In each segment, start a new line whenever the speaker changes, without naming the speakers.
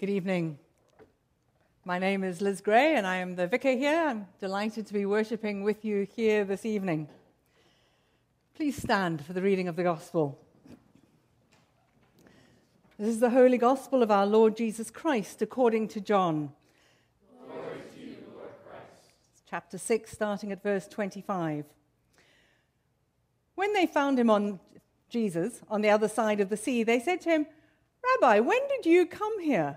Good evening. My name is Liz Gray, and I am the vicar here. I'm delighted to be worshipping with you here this evening. Please stand for the reading of the Gospel. This is the Holy Gospel of our Lord Jesus Christ according to John. Chapter 6, starting at verse 25. When they found him on Jesus on the other side of the sea, they said to him, Rabbi, when did you come here?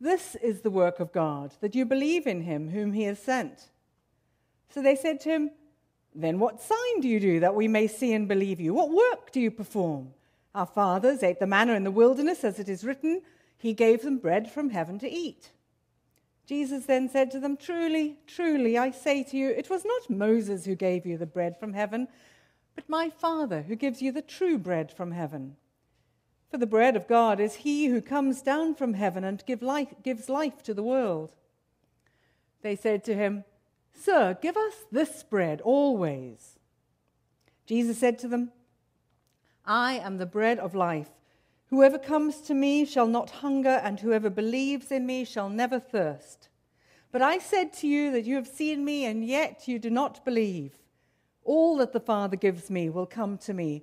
this is the work of God, that you believe in him whom he has sent. So they said to him, Then what sign do you do that we may see and believe you? What work do you perform? Our fathers ate the manna in the wilderness, as it is written, He gave them bread from heaven to eat. Jesus then said to them, Truly, truly, I say to you, it was not Moses who gave you the bread from heaven, but my Father who gives you the true bread from heaven. For the bread of God is he who comes down from heaven and give life, gives life to the world. They said to him, Sir, give us this bread always. Jesus said to them, I am the bread of life. Whoever comes to me shall not hunger, and whoever believes in me shall never thirst. But I said to you that you have seen me, and yet you do not believe. All that the Father gives me will come to me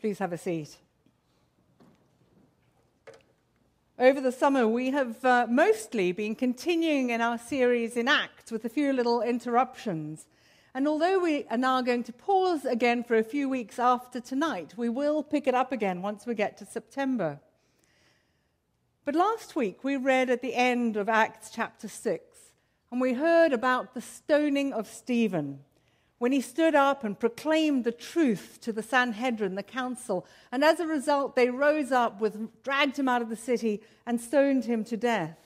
Please have a seat. Over the summer, we have uh, mostly been continuing in our series in Acts with a few little interruptions. And although we are now going to pause again for a few weeks after tonight, we will pick it up again once we get to September. But last week, we read at the end of Acts chapter 6, and we heard about the stoning of Stephen when he stood up and proclaimed the truth to the Sanhedrin, the council. And as a result, they rose up, with, dragged him out of the city, and stoned him to death.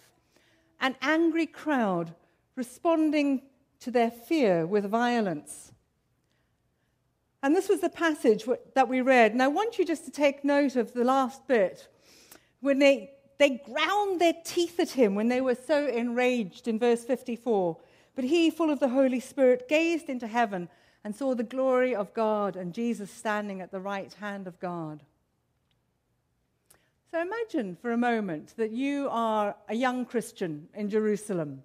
An angry crowd responding to their fear with violence. And this was the passage that we read. And I want you just to take note of the last bit. When they, they ground their teeth at him when they were so enraged in verse 54. But he, full of the Holy Spirit, gazed into heaven and saw the glory of God and Jesus standing at the right hand of God. So imagine for a moment that you are a young Christian in Jerusalem.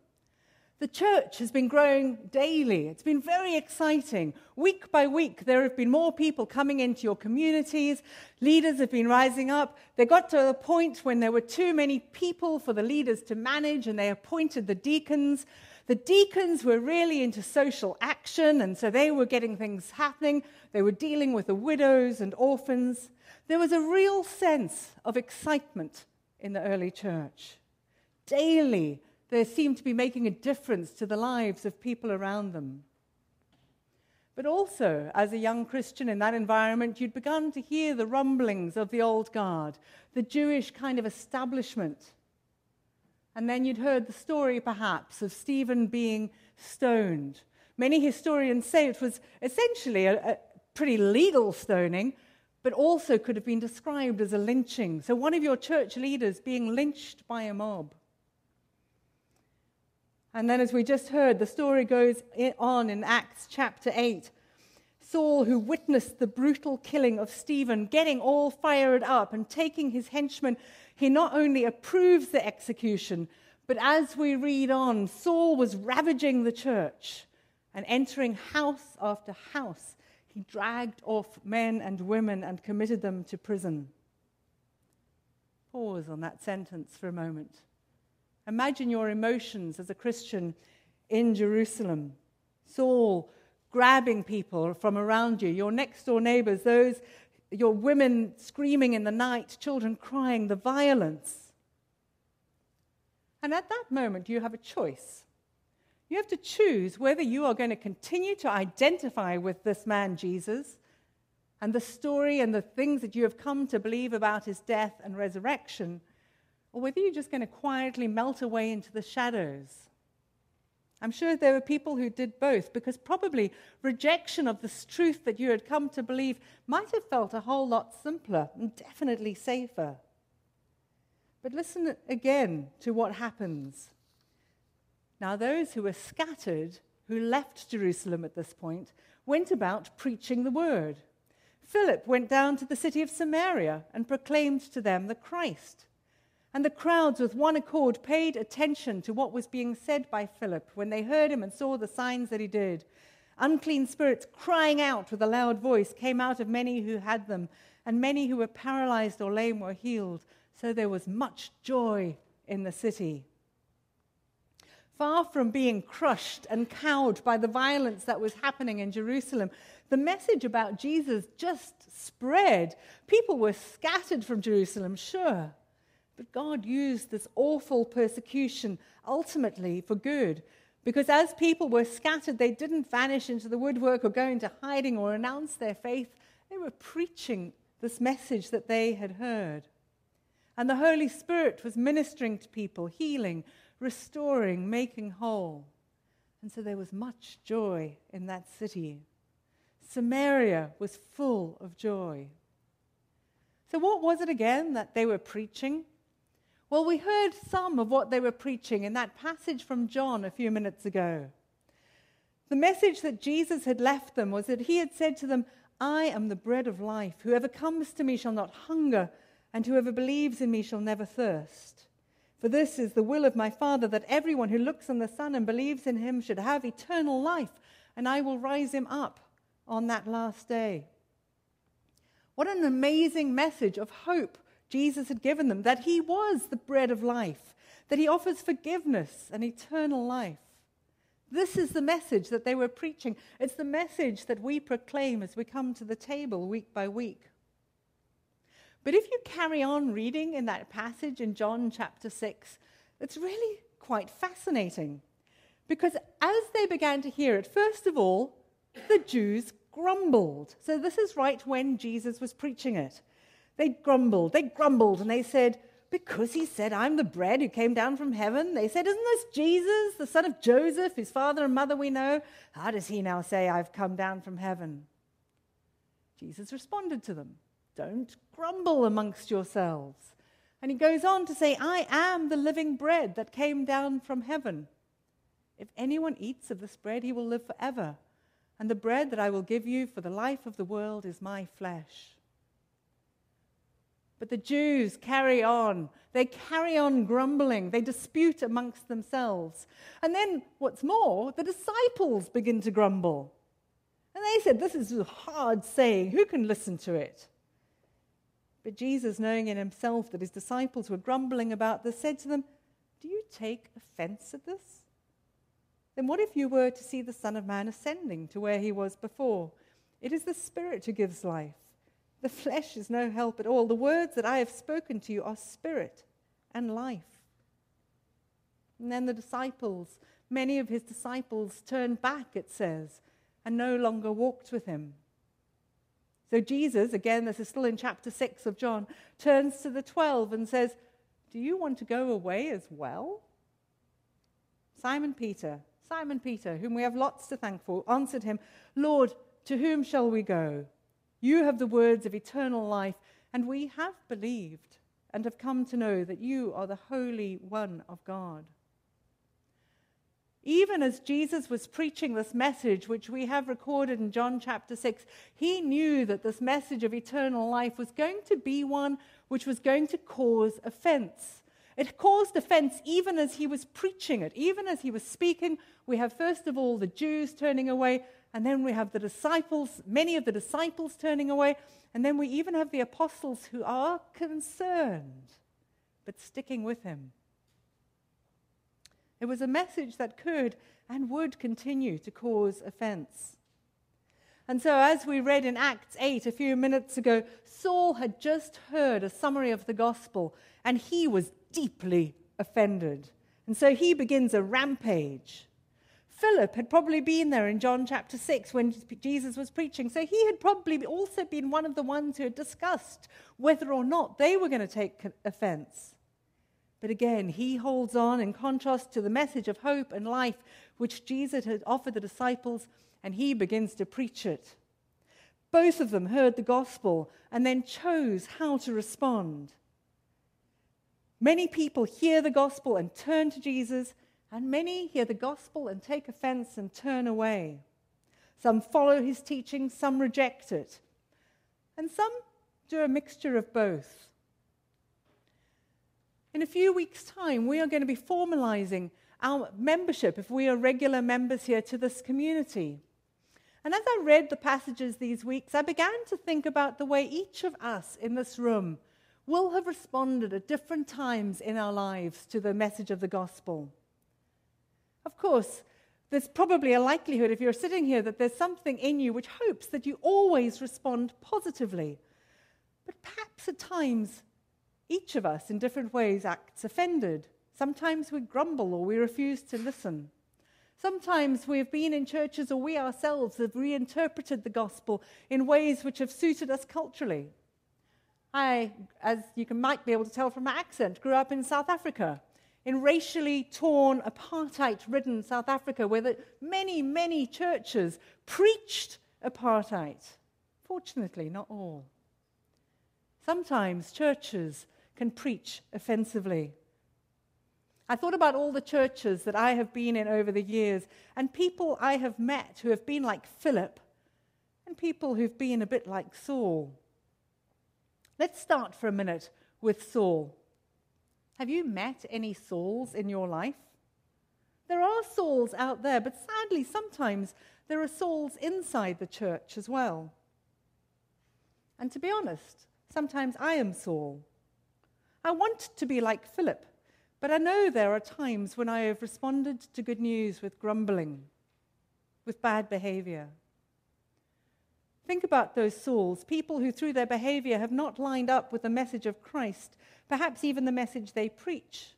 The church has been growing daily. It's been very exciting. Week by week, there have been more people coming into your communities. Leaders have been rising up. They got to a point when there were too many people for the leaders to manage, and they appointed the deacons. The deacons were really into social action, and so they were getting things happening. They were dealing with the widows and orphans. There was a real sense of excitement in the early church. Daily, they seemed to be making a difference to the lives of people around them. But also, as a young Christian in that environment, you'd begun to hear the rumblings of the old guard, the Jewish kind of establishment and then you'd heard the story, perhaps, of Stephen being stoned. Many historians say it was essentially a, a pretty legal stoning, but also could have been described as a lynching. So, one of your church leaders being lynched by a mob. And then, as we just heard, the story goes on in Acts chapter 8. Saul, who witnessed the brutal killing of Stephen, getting all fired up and taking his henchmen he not only approves the execution, but as we read on, Saul was ravaging the church and entering house after house. He dragged off men and women and committed them to prison. Pause on that sentence for a moment. Imagine your emotions as a Christian in Jerusalem. Saul grabbing people from around you, your next door neighbors, those, your women screaming in the night, children crying, the violence. And at that moment, you have a choice. You have to choose whether you are going to continue to identify with this man, Jesus, and the story and the things that you have come to believe about his death and resurrection, or whether you're just going to quietly melt away into the shadows. I'm sure there were people who did both because probably rejection of this truth that you had come to believe might have felt a whole lot simpler and definitely safer. But listen again to what happens. Now, those who were scattered, who left Jerusalem at this point, went about preaching the word. Philip went down to the city of Samaria and proclaimed to them the Christ. And the crowds, with one accord, paid attention to what was being said by Philip when they heard him and saw the signs that he did. Unclean spirits, crying out with a loud voice, came out of many who had them, and many who were paralyzed or lame were healed. So there was much joy in the city. Far from being crushed and cowed by the violence that was happening in Jerusalem, the message about Jesus just spread. People were scattered from Jerusalem, sure, but God used this awful persecution ultimately for good. Because as people were scattered, they didn't vanish into the woodwork or go into hiding or announce their faith. They were preaching this message that they had heard. And the Holy Spirit was ministering to people, healing, restoring, making whole. And so there was much joy in that city. Samaria was full of joy. So, what was it again that they were preaching? Well, we heard some of what they were preaching in that passage from John a few minutes ago. The message that Jesus had left them was that he had said to them, I am the bread of life. Whoever comes to me shall not hunger, and whoever believes in me shall never thirst. For this is the will of my Father, that everyone who looks on the Son and believes in him should have eternal life, and I will rise him up on that last day. What an amazing message of hope Jesus had given them that he was the bread of life, that he offers forgiveness and eternal life. This is the message that they were preaching. It's the message that we proclaim as we come to the table week by week. But if you carry on reading in that passage in John chapter 6, it's really quite fascinating. Because as they began to hear it, first of all, the Jews grumbled. So this is right when Jesus was preaching it. They grumbled, they grumbled, and they said, Because he said, I'm the bread who came down from heaven. They said, Isn't this Jesus, the son of Joseph, whose father and mother we know? How does he now say, I've come down from heaven? Jesus responded to them. Don't grumble amongst yourselves. And he goes on to say, I am the living bread that came down from heaven. If anyone eats of this bread, he will live forever. And the bread that I will give you for the life of the world is my flesh. But the Jews carry on. They carry on grumbling. They dispute amongst themselves. And then, what's more, the disciples begin to grumble. And they said, This is a hard saying. Who can listen to it? But Jesus, knowing in himself that his disciples were grumbling about this, said to them, Do you take offense at this? Then what if you were to see the Son of Man ascending to where he was before? It is the Spirit who gives life. The flesh is no help at all. The words that I have spoken to you are spirit and life. And then the disciples, many of his disciples, turned back, it says, and no longer walked with him. So Jesus, again, this is still in chapter 6 of John, turns to the 12 and says, Do you want to go away as well? Simon Peter, Simon Peter, whom we have lots to thank for, answered him, Lord, to whom shall we go? You have the words of eternal life, and we have believed and have come to know that you are the Holy One of God. Even as Jesus was preaching this message, which we have recorded in John chapter 6, he knew that this message of eternal life was going to be one which was going to cause offense. It caused offense even as he was preaching it, even as he was speaking. We have, first of all, the Jews turning away, and then we have the disciples, many of the disciples turning away, and then we even have the apostles who are concerned but sticking with him. It was a message that could and would continue to cause offense. And so, as we read in Acts 8 a few minutes ago, Saul had just heard a summary of the gospel and he was deeply offended. And so he begins a rampage. Philip had probably been there in John chapter 6 when Jesus was preaching. So he had probably also been one of the ones who had discussed whether or not they were going to take offense. But again, he holds on in contrast to the message of hope and life which Jesus had offered the disciples, and he begins to preach it. Both of them heard the gospel and then chose how to respond. Many people hear the gospel and turn to Jesus, and many hear the gospel and take offense and turn away. Some follow his teaching, some reject it, and some do a mixture of both. In a few weeks' time, we are going to be formalizing our membership, if we are regular members here, to this community. And as I read the passages these weeks, I began to think about the way each of us in this room will have responded at different times in our lives to the message of the gospel. Of course, there's probably a likelihood, if you're sitting here, that there's something in you which hopes that you always respond positively. But perhaps at times, each of us in different ways acts offended. Sometimes we grumble or we refuse to listen. Sometimes we have been in churches or we ourselves have reinterpreted the gospel in ways which have suited us culturally. I, as you can, might be able to tell from my accent, grew up in South Africa, in racially torn, apartheid ridden South Africa, where the, many, many churches preached apartheid. Fortunately, not all. Sometimes churches can preach offensively. I thought about all the churches that I have been in over the years, and people I have met who have been like Philip, and people who've been a bit like Saul. Let's start for a minute with Saul. Have you met any Sauls in your life? There are Sauls out there, but sadly, sometimes there are Sauls inside the church as well. And to be honest, sometimes I am Saul. I want to be like Philip, but I know there are times when I have responded to good news with grumbling, with bad behavior. Think about those Sauls, people who through their behavior have not lined up with the message of Christ, perhaps even the message they preach,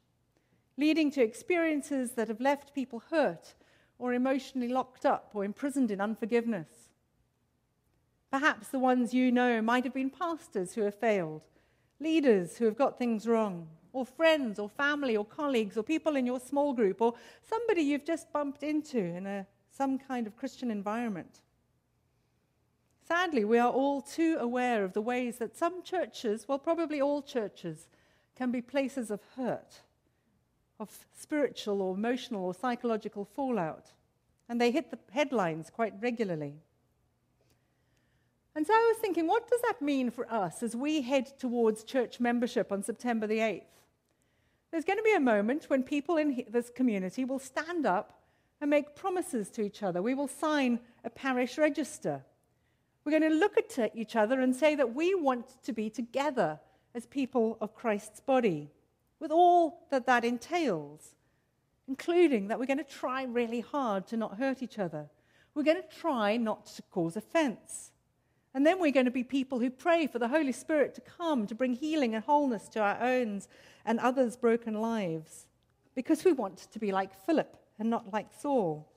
leading to experiences that have left people hurt or emotionally locked up or imprisoned in unforgiveness. Perhaps the ones you know might have been pastors who have failed, leaders who have got things wrong, or friends or family or colleagues or people in your small group or somebody you've just bumped into in a, some kind of Christian environment. Sadly, we are all too aware of the ways that some churches, well, probably all churches, can be places of hurt, of spiritual or emotional or psychological fallout. And they hit the headlines quite regularly. And so I was thinking, what does that mean for us as we head towards church membership on September the 8th? There's going to be a moment when people in this community will stand up and make promises to each other. We will sign a parish register. We're going to look at each other and say that we want to be together as people of Christ's body, with all that that entails, including that we're going to try really hard to not hurt each other. We're going to try not to cause offense. And then we're going to be people who pray for the Holy Spirit to come to bring healing and wholeness to our own and others' broken lives. Because we want to be like Philip and not like Saul.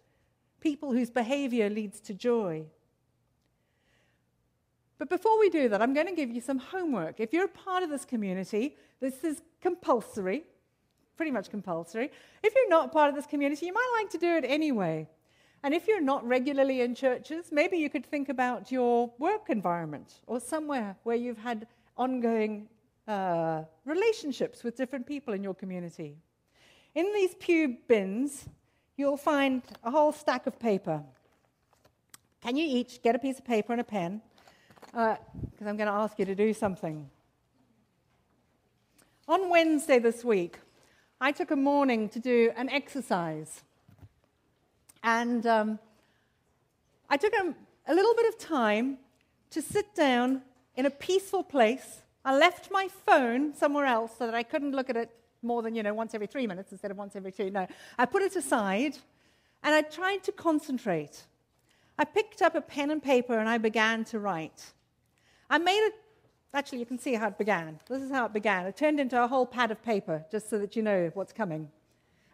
People whose behavior leads to joy. But before we do that, I'm going to give you some homework. If you're a part of this community, this is compulsory, pretty much compulsory. If you're not part of this community, you might like to do it anyway. And if you're not regularly in churches, maybe you could think about your work environment or somewhere where you've had ongoing uh, relationships with different people in your community. In these pew bins, you'll find a whole stack of paper. Can you each get a piece of paper and a pen? Because uh, I'm going to ask you to do something. On Wednesday this week, I took a morning to do an exercise. And um, I took a, a little bit of time to sit down in a peaceful place I left my phone somewhere else so that I couldn't look at it more than, you know, once every three minutes instead of once every two. No, I put it aside and I tried to concentrate. I picked up a pen and paper and I began to write. I made it, actually, you can see how it began. This is how it began. It turned into a whole pad of paper, just so that you know what's coming.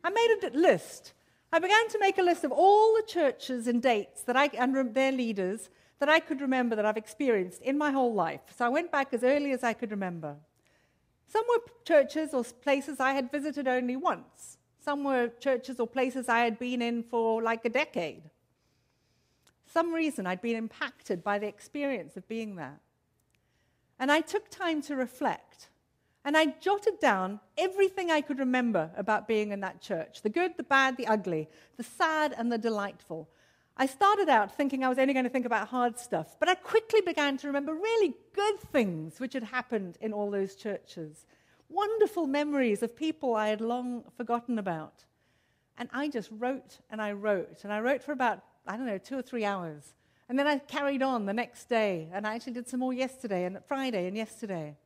I made a list. I began to make a list of all the churches and dates that I, and their leaders that I could remember that I've experienced in my whole life. So I went back as early as I could remember. Some were churches or places I had visited only once. Some were churches or places I had been in for like a decade. Some reason I'd been impacted by the experience of being there. And I took time to reflect. And I jotted down everything I could remember about being in that church the good, the bad, the ugly, the sad, and the delightful. I started out thinking I was only going to think about hard stuff, but I quickly began to remember really good things which had happened in all those churches. Wonderful memories of people I had long forgotten about. And I just wrote and I wrote, and I wrote for about, I don't know, two or three hours. And then I carried on the next day, and I actually did some more yesterday and Friday and yesterday.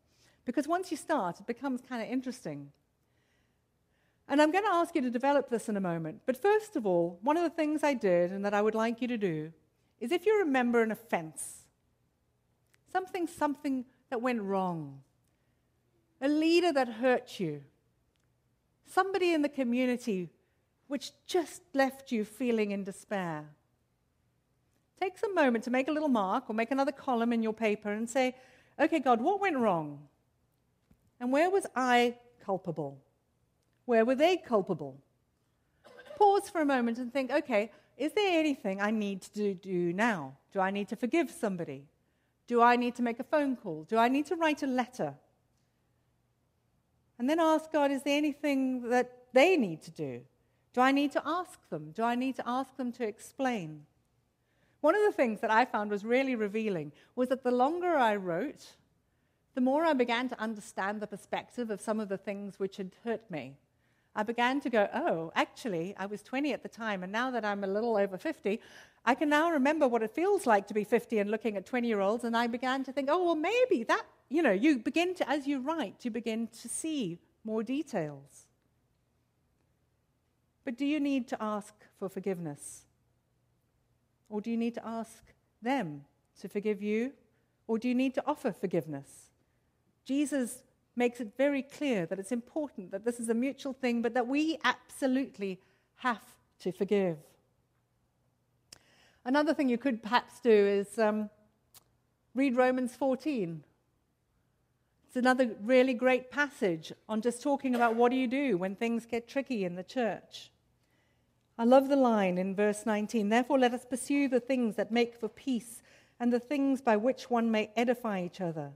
Because once you start, it becomes kind of interesting. And I'm going to ask you to develop this in a moment. But first of all, one of the things I did and that I would like you to do is if you remember an offense, something, something that went wrong, a leader that hurt you, somebody in the community which just left you feeling in despair. Take some moment to make a little mark or make another column in your paper and say, okay, God, what went wrong? And where was I culpable? Where were they culpable? Pause for a moment and think okay, is there anything I need to do now? Do I need to forgive somebody? Do I need to make a phone call? Do I need to write a letter? And then ask God, is there anything that they need to do? Do I need to ask them? Do I need to ask them to explain? One of the things that I found was really revealing was that the longer I wrote, the more I began to understand the perspective of some of the things which had hurt me. I began to go, oh, actually, I was 20 at the time, and now that I'm a little over 50, I can now remember what it feels like to be 50 and looking at 20 year olds. And I began to think, oh, well, maybe that, you know, you begin to, as you write, you begin to see more details. But do you need to ask for forgiveness? Or do you need to ask them to forgive you? Or do you need to offer forgiveness? Jesus makes it very clear that it's important that this is a mutual thing, but that we absolutely have to forgive. Another thing you could perhaps do is um, read Romans 14. It's another really great passage on just talking about what do you do when things get tricky in the church. I love the line in verse 19 Therefore, let us pursue the things that make for peace and the things by which one may edify each other.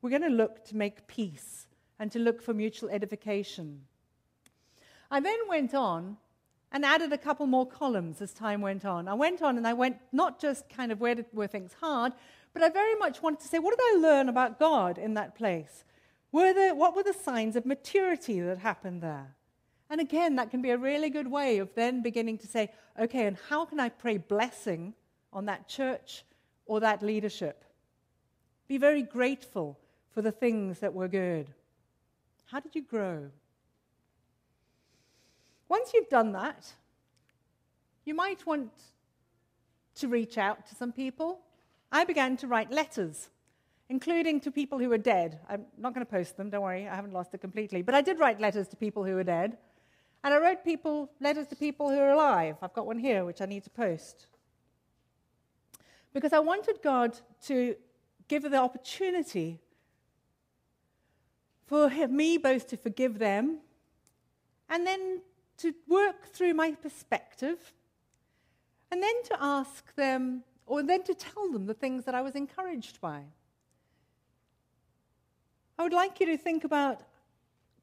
We're going to look to make peace and to look for mutual edification. I then went on and added a couple more columns as time went on. I went on and I went not just kind of where did, were things hard, but I very much wanted to say, what did I learn about God in that place? Were there, what were the signs of maturity that happened there? And again, that can be a really good way of then beginning to say, okay, and how can I pray blessing on that church or that leadership? Be very grateful for the things that were good. How did you grow? Once you've done that, you might want to reach out to some people. I began to write letters, including to people who were dead. I'm not going to post them, don't worry, I haven't lost it completely. But I did write letters to people who were dead. And I wrote people, letters to people who are alive. I've got one here which I need to post. Because I wanted God to give the opportunity for me both to forgive them and then to work through my perspective and then to ask them or then to tell them the things that I was encouraged by. I would like you to think about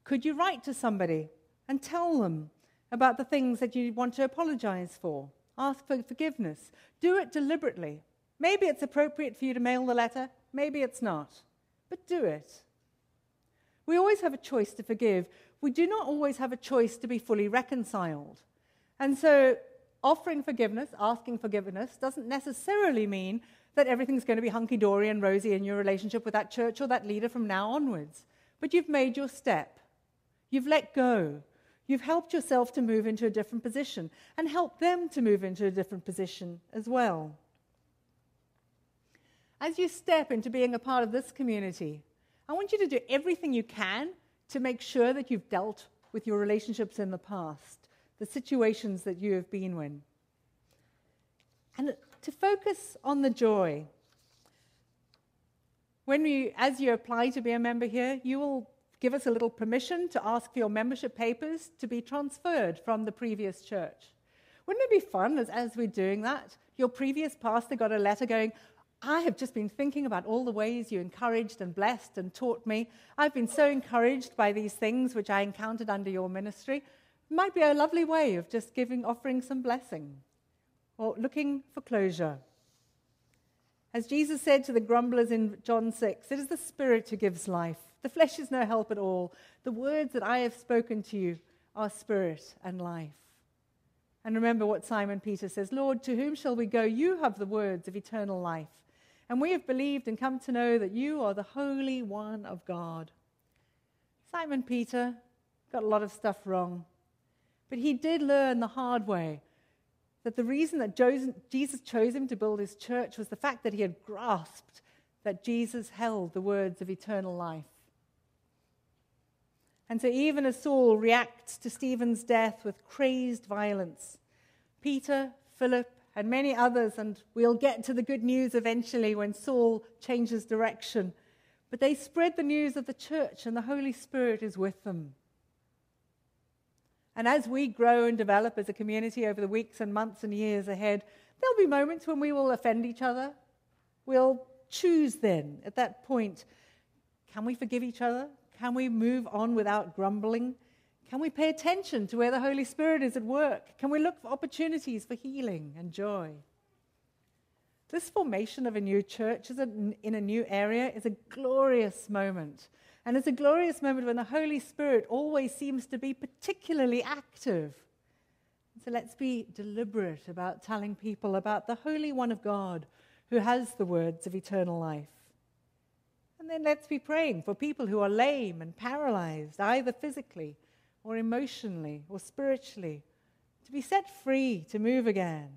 could you write to somebody and tell them about the things that you want to apologize for? Ask for forgiveness. Do it deliberately. Maybe it's appropriate for you to mail the letter, maybe it's not, but do it. We always have a choice to forgive. We do not always have a choice to be fully reconciled. And so, offering forgiveness, asking forgiveness, doesn't necessarily mean that everything's going to be hunky dory and rosy in your relationship with that church or that leader from now onwards. But you've made your step. You've let go. You've helped yourself to move into a different position and helped them to move into a different position as well. As you step into being a part of this community, I want you to do everything you can to make sure that you've dealt with your relationships in the past, the situations that you have been in. And to focus on the joy. When you, as you apply to be a member here, you will give us a little permission to ask for your membership papers to be transferred from the previous church. Wouldn't it be fun as, as we're doing that? Your previous pastor got a letter going, I have just been thinking about all the ways you encouraged and blessed and taught me. I've been so encouraged by these things which I encountered under your ministry. It might be a lovely way of just giving, offering some blessing or looking for closure. As Jesus said to the grumblers in John 6, it is the Spirit who gives life. The flesh is no help at all. The words that I have spoken to you are spirit and life. And remember what Simon Peter says Lord, to whom shall we go? You have the words of eternal life. And we have believed and come to know that you are the Holy One of God. Simon Peter got a lot of stuff wrong, but he did learn the hard way that the reason that Jesus chose him to build his church was the fact that he had grasped that Jesus held the words of eternal life. And so, even as Saul reacts to Stephen's death with crazed violence, Peter, Philip, and many others, and we'll get to the good news eventually when Saul changes direction, but they spread the news of the church, and the Holy Spirit is with them. And as we grow and develop as a community over the weeks and months and years ahead, there'll be moments when we will offend each other. We'll choose then, at that point, can we forgive each other? Can we move on without grumbling? Can we pay attention to where the Holy Spirit is at work? Can we look for opportunities for healing and joy? This formation of a new church in a new area is a glorious moment and it's a glorious moment when the Holy Spirit always seems to be particularly active. So let's be deliberate about telling people about the Holy One of God who has the words of eternal life. And then let's be praying for people who are lame and paralyzed, either physically or emotionally or spiritually, to be set free to move again.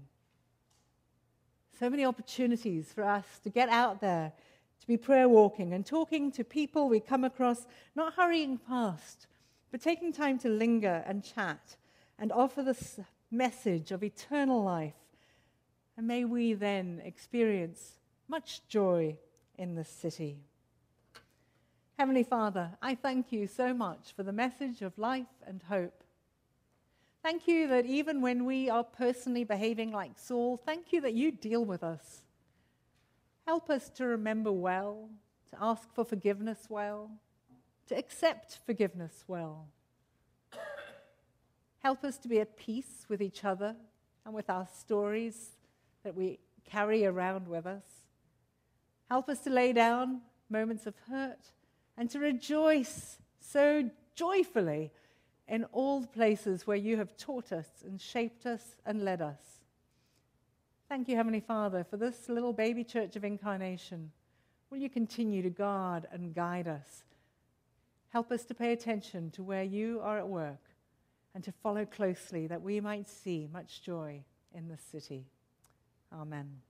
So many opportunities for us to get out there to be prayer walking and talking to people we come across, not hurrying past, but taking time to linger and chat and offer this message of eternal life. And may we then experience much joy in this city. Heavenly Father, I thank you so much for the message of life and hope. Thank you that even when we are personally behaving like Saul, thank you that you deal with us. Help us to remember well, to ask for forgiveness well, to accept forgiveness well. Help us to be at peace with each other and with our stories that we carry around with us. Help us to lay down moments of hurt and to rejoice so joyfully in all the places where you have taught us and shaped us and led us. Thank you, Heavenly Father, for this little baby church of incarnation. Will you continue to guard and guide us? Help us to pay attention to where you are at work and to follow closely that we might see much joy in this city. Amen.